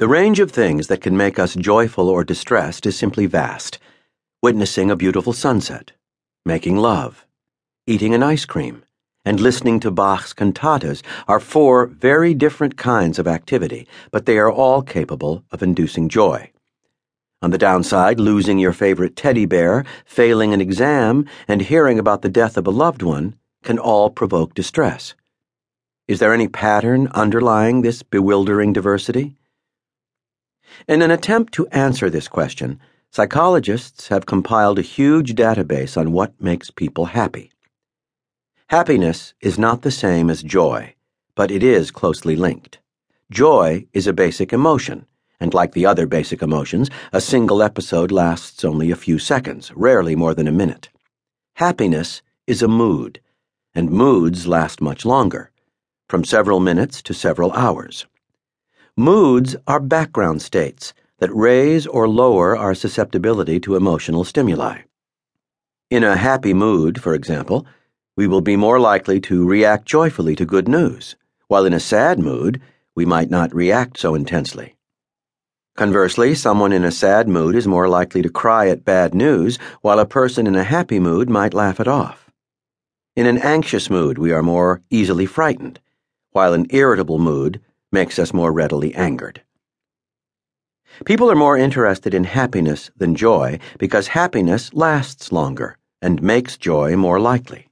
The range of things that can make us joyful or distressed is simply vast. Witnessing a beautiful sunset, making love, eating an ice cream, and listening to Bach's cantatas are four very different kinds of activity, but they are all capable of inducing joy. On the downside, losing your favorite teddy bear, failing an exam, and hearing about the death of a loved one can all provoke distress. Is there any pattern underlying this bewildering diversity? In an attempt to answer this question, psychologists have compiled a huge database on what makes people happy. Happiness is not the same as joy, but it is closely linked. Joy is a basic emotion, and like the other basic emotions, a single episode lasts only a few seconds, rarely more than a minute. Happiness is a mood, and moods last much longer, from several minutes to several hours. Moods are background states that raise or lower our susceptibility to emotional stimuli. In a happy mood, for example, we will be more likely to react joyfully to good news, while in a sad mood, we might not react so intensely. Conversely, someone in a sad mood is more likely to cry at bad news, while a person in a happy mood might laugh it off. In an anxious mood, we are more easily frightened, while an irritable mood makes us more readily angered. People are more interested in happiness than joy because happiness lasts longer and makes joy more likely.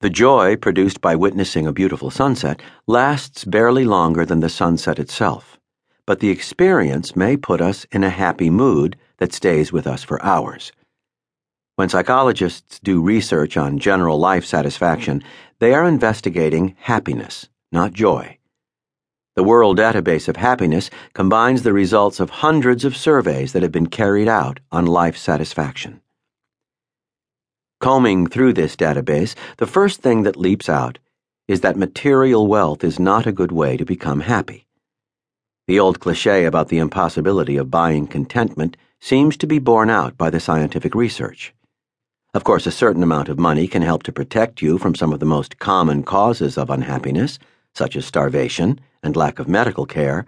The joy produced by witnessing a beautiful sunset lasts barely longer than the sunset itself, but the experience may put us in a happy mood that stays with us for hours. When psychologists do research on general life satisfaction, they are investigating happiness, not joy. The World Database of Happiness combines the results of hundreds of surveys that have been carried out on life satisfaction. Combing through this database, the first thing that leaps out is that material wealth is not a good way to become happy. The old cliche about the impossibility of buying contentment seems to be borne out by the scientific research. Of course, a certain amount of money can help to protect you from some of the most common causes of unhappiness, such as starvation and lack of medical care,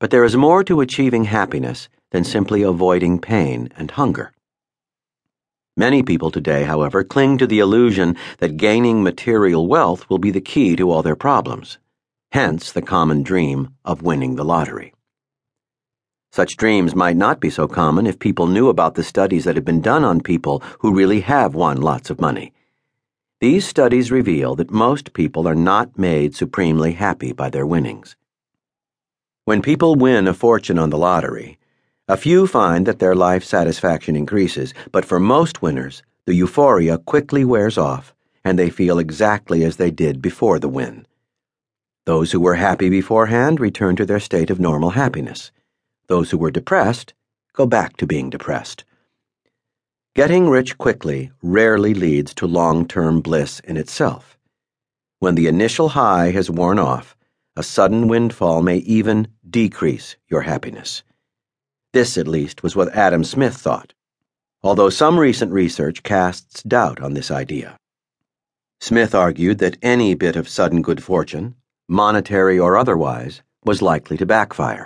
but there is more to achieving happiness than simply avoiding pain and hunger. Many people today, however, cling to the illusion that gaining material wealth will be the key to all their problems, hence the common dream of winning the lottery. Such dreams might not be so common if people knew about the studies that have been done on people who really have won lots of money these studies reveal that most people are not made supremely happy by their winnings. When people win a fortune on the lottery, a few find that their life satisfaction increases, but for most winners, the euphoria quickly wears off and they feel exactly as they did before the win. Those who were happy beforehand return to their state of normal happiness. Those who were depressed go back to being depressed. Getting rich quickly rarely leads to long term bliss in itself. When the initial high has worn off, a sudden windfall may even decrease your happiness. This, at least, was what Adam Smith thought, although some recent research casts doubt on this idea. Smith argued that any bit of sudden good fortune, monetary or otherwise, was likely to backfire.